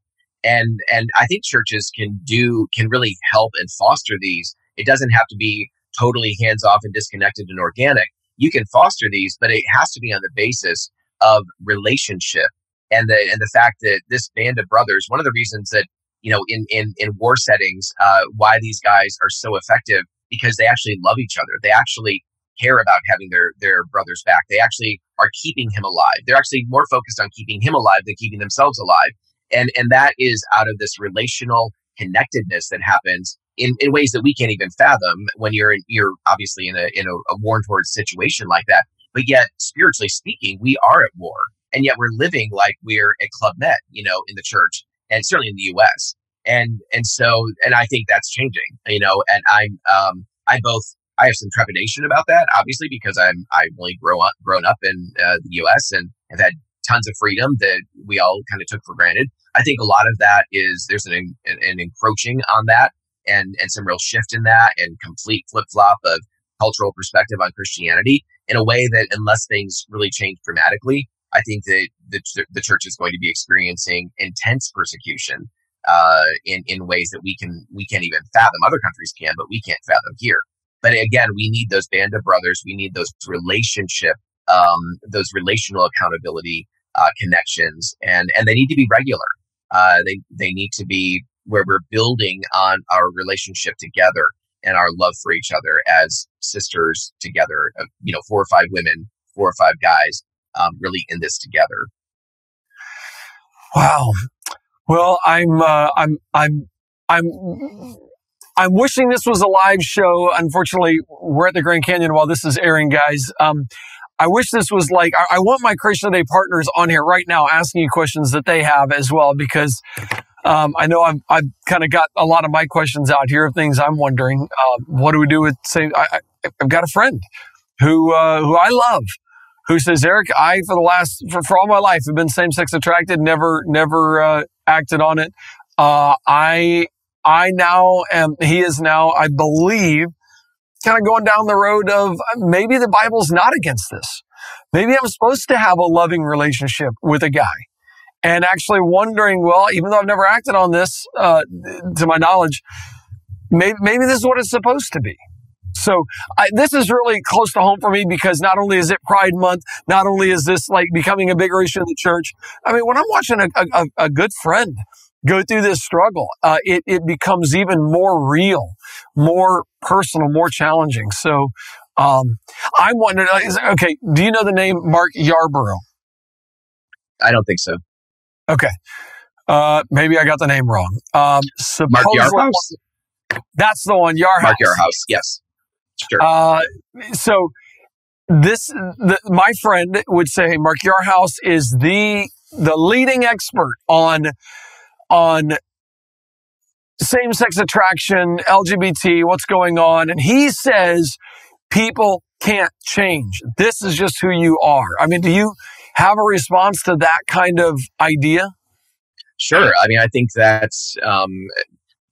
and and i think churches can do can really help and foster these it doesn't have to be totally hands off and disconnected and organic you can foster these but it has to be on the basis of relationship and the and the fact that this band of brothers one of the reasons that you know in in in war settings uh, why these guys are so effective because they actually love each other. They actually care about having their their brothers back. They actually are keeping him alive. They're actually more focused on keeping him alive than keeping themselves alive. And and that is out of this relational connectedness that happens in, in ways that we can't even fathom when you're in you're obviously in a in a, a war torn situation like that but yet spiritually speaking we are at war and yet we're living like we're at club med you know in the church and certainly in the us and and so and i think that's changing you know and i'm um i both i have some trepidation about that obviously because i'm i've only grown up grown up in uh, the us and have had tons of freedom that we all kind of took for granted. I think a lot of that is there's an, an, an encroaching on that and, and some real shift in that and complete flip flop of cultural perspective on Christianity in a way that unless things really change dramatically, I think that the, the church is going to be experiencing intense persecution uh, in in ways that we can we can't even fathom. Other countries can, but we can't fathom here. But again, we need those band of brothers. We need those relationship, um, those relational accountability uh, connections, and and they need to be regular. Uh, they they need to be where we're building on our relationship together and our love for each other as sisters together. Uh, you know, four or five women, four or five guys, um, really in this together. Wow. Well, I'm uh, I'm I'm I'm I'm wishing this was a live show. Unfortunately, we're at the Grand Canyon while this is airing, guys. Um, I wish this was like, I, I want my Creation Today partners on here right now asking you questions that they have as well, because um, I know I'm, I've kind of got a lot of my questions out here of things I'm wondering. Uh, what do we do with, say, I, have got a friend who, uh, who I love who says, Eric, I, for the last, for, for all my life, have been same sex attracted, never, never, uh, acted on it. Uh, I, I now am, he is now, I believe, kind of going down the road of maybe the Bible's not against this. Maybe I'm supposed to have a loving relationship with a guy. And actually wondering, well, even though I've never acted on this, uh, to my knowledge, maybe, maybe this is what it's supposed to be. So I, this is really close to home for me because not only is it Pride Month, not only is this like becoming a bigger issue in the church. I mean, when I'm watching a, a, a good friend go through this struggle, uh, it, it becomes even more real, more personal, more challenging. So, um, I'm wondering, uh, okay, do you know the name Mark Yarborough? I don't think so. Okay. Uh, maybe I got the name wrong. Um, Mark Yarhouse? That's the one, Yarhouse. Mark Yarhouse, yes. Sure. Uh, so this, the, my friend would say Mark Yarhouse is the, the leading expert on on same sex attraction, LGBT, what's going on. And he says people can't change. This is just who you are. I mean, do you have a response to that kind of idea? Sure. I mean, I think that's um,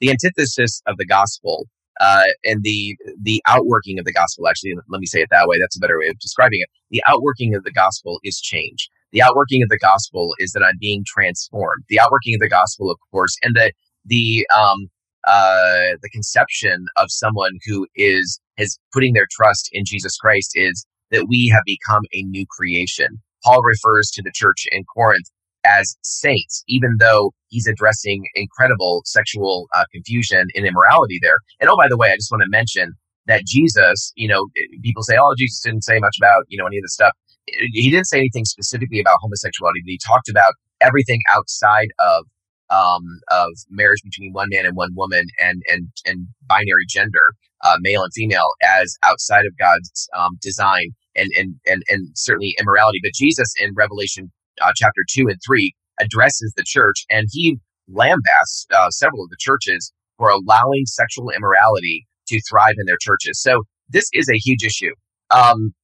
the antithesis of the gospel uh, and the the outworking of the gospel. Actually, let me say it that way. That's a better way of describing it. The outworking of the gospel is change. The outworking of the gospel is that I'm being transformed. The outworking of the gospel, of course, and the the um, uh, the conception of someone who is is putting their trust in Jesus Christ is that we have become a new creation. Paul refers to the church in Corinth as saints, even though he's addressing incredible sexual uh, confusion and immorality there. And oh, by the way, I just want to mention that Jesus, you know, people say, oh, Jesus didn't say much about, you know, any of this stuff. He didn't say anything specifically about homosexuality, but he talked about everything outside of um, of marriage between one man and one woman and and and binary gender, uh, male and female, as outside of God's um, design and and and and certainly immorality. But Jesus in Revelation uh, chapter 2 and 3 addresses the church and he lambasts uh, several of the churches for allowing sexual immorality to thrive in their churches. So this is a huge issue. Um,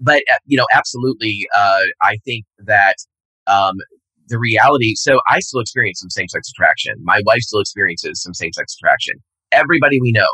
but, uh, you know, absolutely, uh, I think that um, the reality, so I still experience some same sex attraction. My wife still experiences some same sex attraction. Everybody we know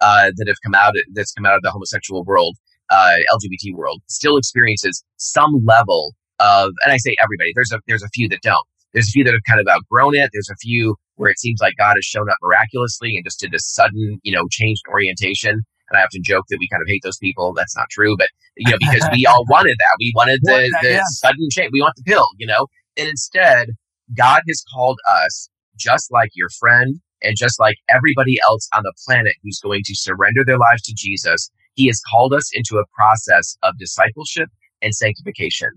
uh, that have come out, that's come out of the homosexual world, uh, LGBT world, still experiences some level of, and I say everybody. There's a there's a few that don't. There's a few that have kind of outgrown it. There's a few where it seems like God has shown up miraculously and just did this sudden, you know, changed orientation. And I often joke that we kind of hate those people. That's not true, but you know, because we all wanted that. We wanted the, the yeah. sudden change. We want the pill, you know. And instead, God has called us just like your friend and just like everybody else on the planet who's going to surrender their lives to Jesus. He has called us into a process of discipleship and sanctification.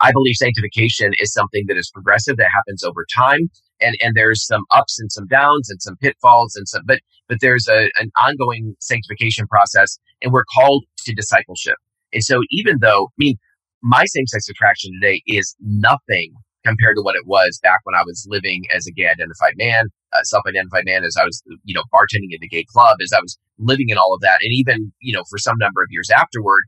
I believe sanctification is something that is progressive that happens over time. And, and there's some ups and some downs and some pitfalls and some, but, but there's a, an ongoing sanctification process and we're called to discipleship. And so even though, I mean, my same sex attraction today is nothing compared to what it was back when I was living as a gay identified man, uh, self identified man, as I was, you know, bartending in the gay club, as I was living in all of that. And even, you know, for some number of years afterward,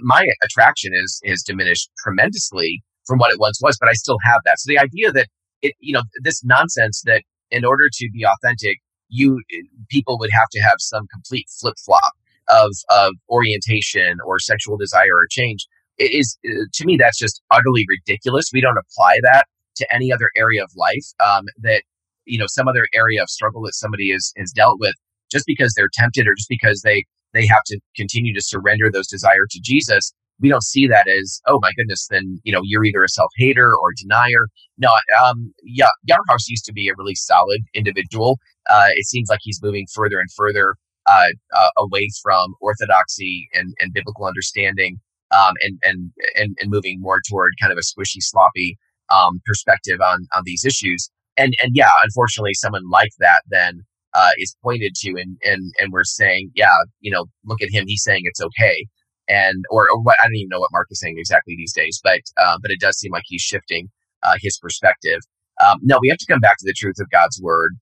my attraction is is diminished tremendously from what it once was, but I still have that. So the idea that it, you know, this nonsense that in order to be authentic, you people would have to have some complete flip flop of of orientation or sexual desire or change is to me that's just utterly ridiculous. We don't apply that to any other area of life. Um, that you know some other area of struggle that somebody is has dealt with just because they're tempted or just because they they have to continue to surrender those desires to Jesus. We don't see that as, oh my goodness, then, you know, you're either a self hater or a denier. No, um, yeah, Yarhouse used to be a really solid individual. Uh, it seems like he's moving further and further uh, uh, away from orthodoxy and, and biblical understanding um, and, and, and, and moving more toward kind of a squishy, sloppy um, perspective on, on these issues. And, and yeah, unfortunately, someone like that then uh, is pointed to, and and and we're saying, yeah, you know, look at him, he's saying it's okay, and or, or what I don't even know what Mark is saying exactly these days, but uh, but it does seem like he's shifting uh, his perspective. Um, no, we have to come back to the truth of God's word,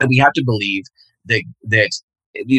and we have to believe that that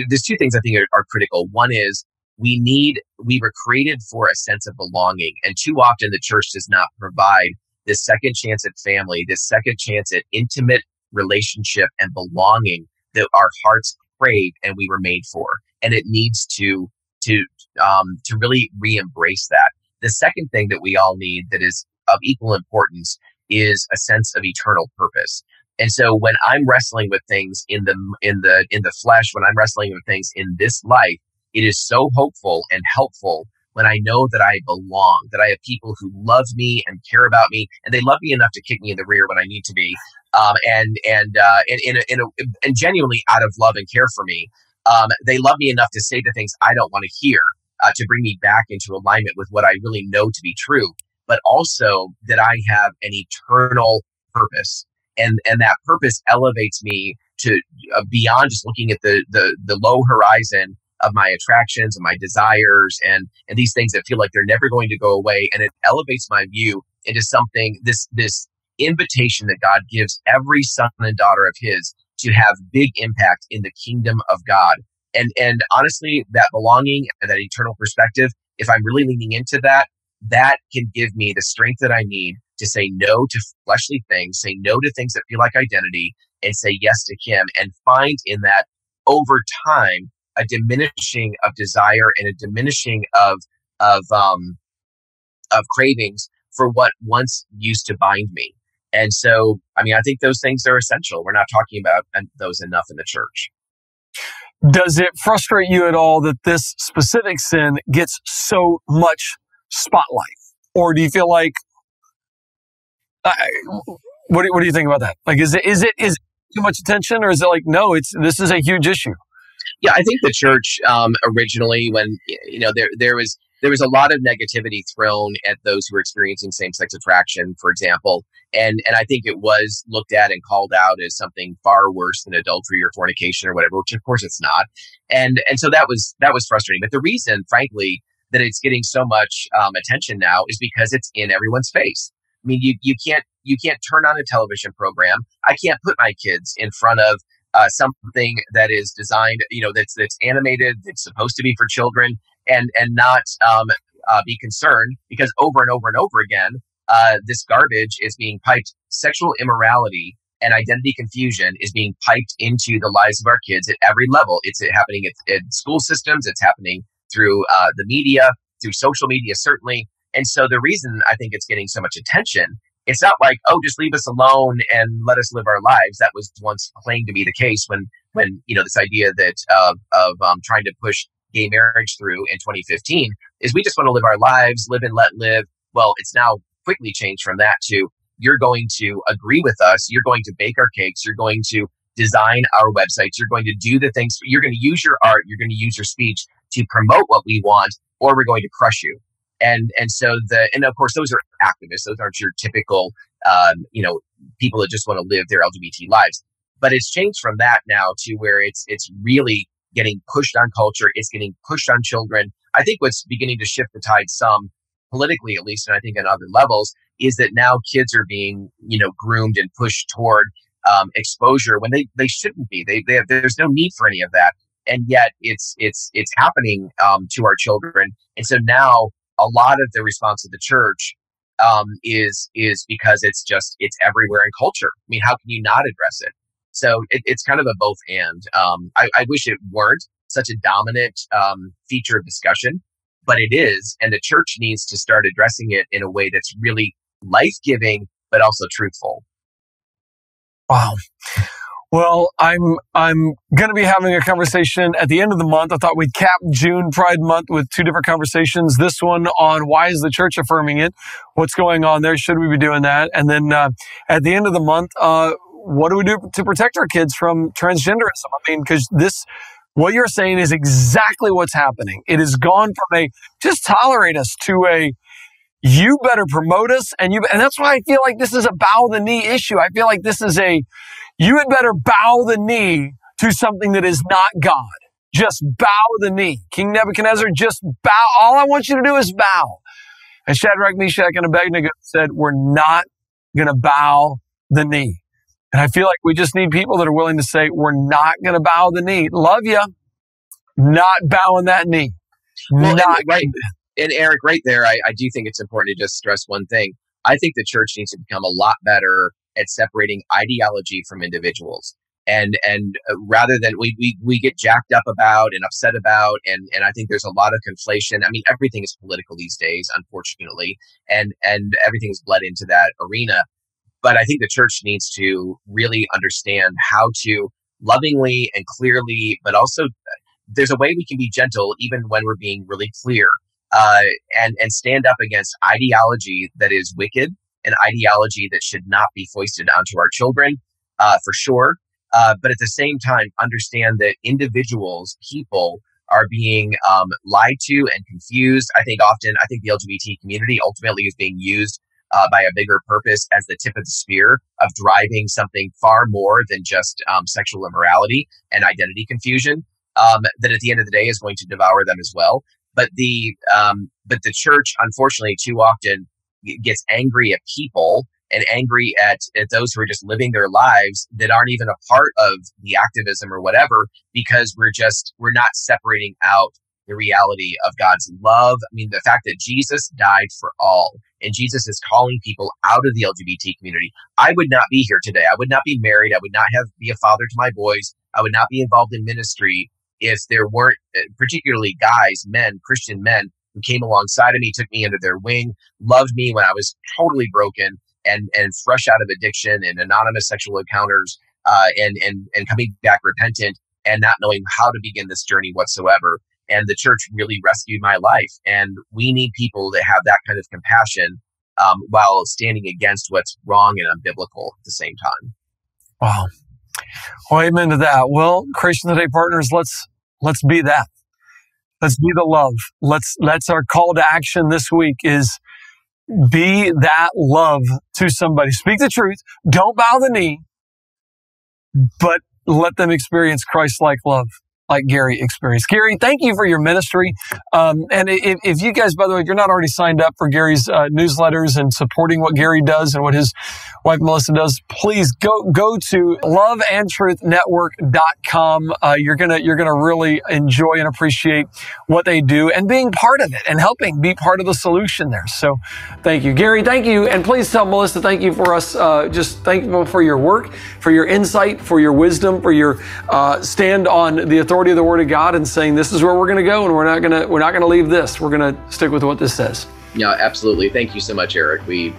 there's two things I think are, are critical. One is we need we were created for a sense of belonging, and too often the church does not provide this second chance at family, this second chance at intimate relationship and belonging that our hearts crave and we were made for. And it needs to to um, to really re-embrace that. The second thing that we all need that is of equal importance is a sense of eternal purpose. And so when I'm wrestling with things in the in the in the flesh, when I'm wrestling with things in this life, it is so hopeful and helpful when I know that I belong, that I have people who love me and care about me, and they love me enough to kick me in the rear when I need to be, um, and and uh, and in a, in a, and genuinely out of love and care for me. Um, they love me enough to say the things I don't want to hear uh, to bring me back into alignment with what I really know to be true, but also that I have an eternal purpose, and and that purpose elevates me to uh, beyond just looking at the the the low horizon of my attractions and my desires and and these things that feel like they're never going to go away. And it elevates my view into something this this invitation that God gives every son and daughter of his to have big impact in the kingdom of God. And and honestly, that belonging and that eternal perspective, if I'm really leaning into that, that can give me the strength that I need to say no to fleshly things, say no to things that feel like identity, and say yes to Him, and find in that over time a diminishing of desire and a diminishing of of um, of cravings for what once used to bind me. And so, I mean, I think those things are essential. We're not talking about those enough in the church. Does it frustrate you at all that this specific sin gets so much spotlight? Or do you feel like, uh, what, do, what do you think about that? Like, is it, is it, is it too much attention or is it like, no, it's, this is a huge issue? Yeah, I think the church um, originally, when you know there there was there was a lot of negativity thrown at those who were experiencing same-sex attraction, for example, and and I think it was looked at and called out as something far worse than adultery or fornication or whatever, which of course it's not, and and so that was that was frustrating. But the reason, frankly, that it's getting so much um, attention now is because it's in everyone's face. I mean, you you can't you can't turn on a television program. I can't put my kids in front of uh, something that is designed, you know, that's that's animated, that's supposed to be for children, and and not um, uh, be concerned because over and over and over again, uh, this garbage is being piped. Sexual immorality and identity confusion is being piped into the lives of our kids at every level. It's happening at, school systems. It's happening through uh, the media, through social media, certainly. And so the reason I think it's getting so much attention it's not like oh just leave us alone and let us live our lives. That was once claimed to be the case when when you know this idea that uh, of um, trying to push gay marriage through in 2015 is we just want to live our lives live and let live. Well it's now quickly changed from that to you're going to agree with us you're going to bake our cakes you're going to design our websites you're going to do the things you're going to use your art you're going to use your speech to promote what we want or we're going to crush you and and so the and of course those are activists. Those aren't your typical um, you know people that just want to live their lgbt lives. But it's changed from that now to where it's it's really getting pushed on culture. It's getting pushed on children. I think what's beginning to shift the tide some politically at least and i think on other levels is that now kids are being you know groomed and pushed toward um, exposure when they, they shouldn't be. They, they have, there's no need for any of that. And yet it's it's it's happening um, to our children. And so now a lot of the response of the church um, is is because it's just it's everywhere in culture. I mean, how can you not address it? So it, it's kind of a both and. Um, I, I, wish it weren't such a dominant um, feature of discussion, but it is, and the church needs to start addressing it in a way that's really life giving, but also truthful. Wow. Well, I'm I'm going to be having a conversation at the end of the month. I thought we'd cap June Pride Month with two different conversations. This one on why is the church affirming it? What's going on there? Should we be doing that? And then uh, at the end of the month, uh, what do we do to protect our kids from transgenderism? I mean, because this what you're saying is exactly what's happening. It has gone from a just tolerate us to a you better promote us and you and that's why I feel like this is a bow the knee issue. I feel like this is a you had better bow the knee to something that is not God. Just bow the knee. King Nebuchadnezzar, just bow. All I want you to do is bow. And Shadrach, Meshach, and Abednego said, We're not going to bow the knee. And I feel like we just need people that are willing to say, We're not going to bow the knee. Love you. Not bowing that knee. Well, not and, right. And Eric, right there, I, I do think it's important to just stress one thing. I think the church needs to become a lot better at separating ideology from individuals and and uh, rather than we, we we get jacked up about and upset about and and I think there's a lot of conflation. I mean everything is political these days unfortunately and and everything is bled into that arena. But I think the church needs to really understand how to lovingly and clearly but also uh, there's a way we can be gentle even when we're being really clear uh, and and stand up against ideology that is wicked an ideology that should not be foisted onto our children, uh, for sure. Uh, but at the same time, understand that individuals, people, are being um, lied to and confused. I think often, I think the LGBT community ultimately is being used uh, by a bigger purpose as the tip of the spear of driving something far more than just um, sexual immorality and identity confusion. Um, that at the end of the day is going to devour them as well. But the um, but the church, unfortunately, too often gets angry at people and angry at, at those who are just living their lives that aren't even a part of the activism or whatever because we're just we're not separating out the reality of God's love. I mean, the fact that Jesus died for all and Jesus is calling people out of the LGBT community. I would not be here today. I would not be married. I would not have be a father to my boys. I would not be involved in ministry if there weren't uh, particularly guys, men, Christian men who came alongside of me, took me under their wing, loved me when I was totally broken and and fresh out of addiction and anonymous sexual encounters uh, and and and coming back repentant and not knowing how to begin this journey whatsoever and the church really rescued my life. And we need people that have that kind of compassion um, while standing against what's wrong and unbiblical at the same time. Wow. Well, amen to that. Well, Creation Today partners, let's let's be that. Let's be the love. Let's that's our call to action this week is be that love to somebody. Speak the truth. Don't bow the knee, but let them experience Christ like love like Garry experienced. Garry, thank you for your ministry. Um, and if, if, you guys, by the way, if you're not already signed up for Garry's uh, newsletters and supporting what Garry does and what his wife Melissa does, please go go to loveandtruthnetwork.com. Uh, you're gonna you're gonna really enjoy and appreciate what they do and being part of it and helping be part of the solution there. So, thank you, Garry. Thank you, and please tell Melissa thank you for us. Uh, just thankful for your work, for your insight, for your wisdom, for your uh, stand on the authority authority of the Word of God and saying this is where we're going to go, and we're not going to we're not going to leave this. We're going to stick with what this says. Yeah, absolutely. Thank you so much, Eric. We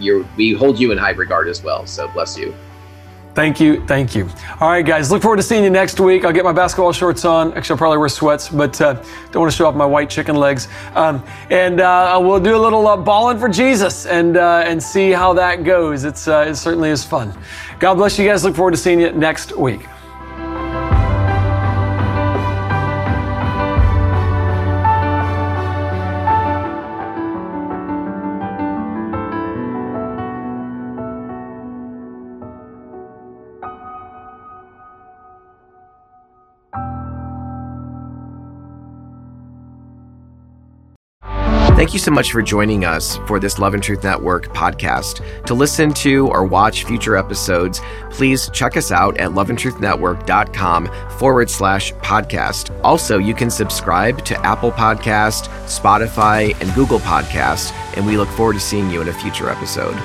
you we hold you in high regard as well. So bless you. Thank you. Thank you. All right, guys. Look forward to seeing you next week. I'll get my basketball shorts on. Actually, I'll probably wear sweats, but uh, don't want to show off my white chicken legs. Um, and uh, we'll do a little uh, balling for Jesus and uh, and see how that goes. It's uh, it certainly is fun. God bless you guys. Look forward to seeing you next week. Thank you so much for joining us for this Love and Truth Network podcast. To listen to or watch future episodes, please check us out at loveandtruthnetwork.com forward slash podcast. Also, you can subscribe to Apple Podcast, Spotify, and Google Podcast, and we look forward to seeing you in a future episode.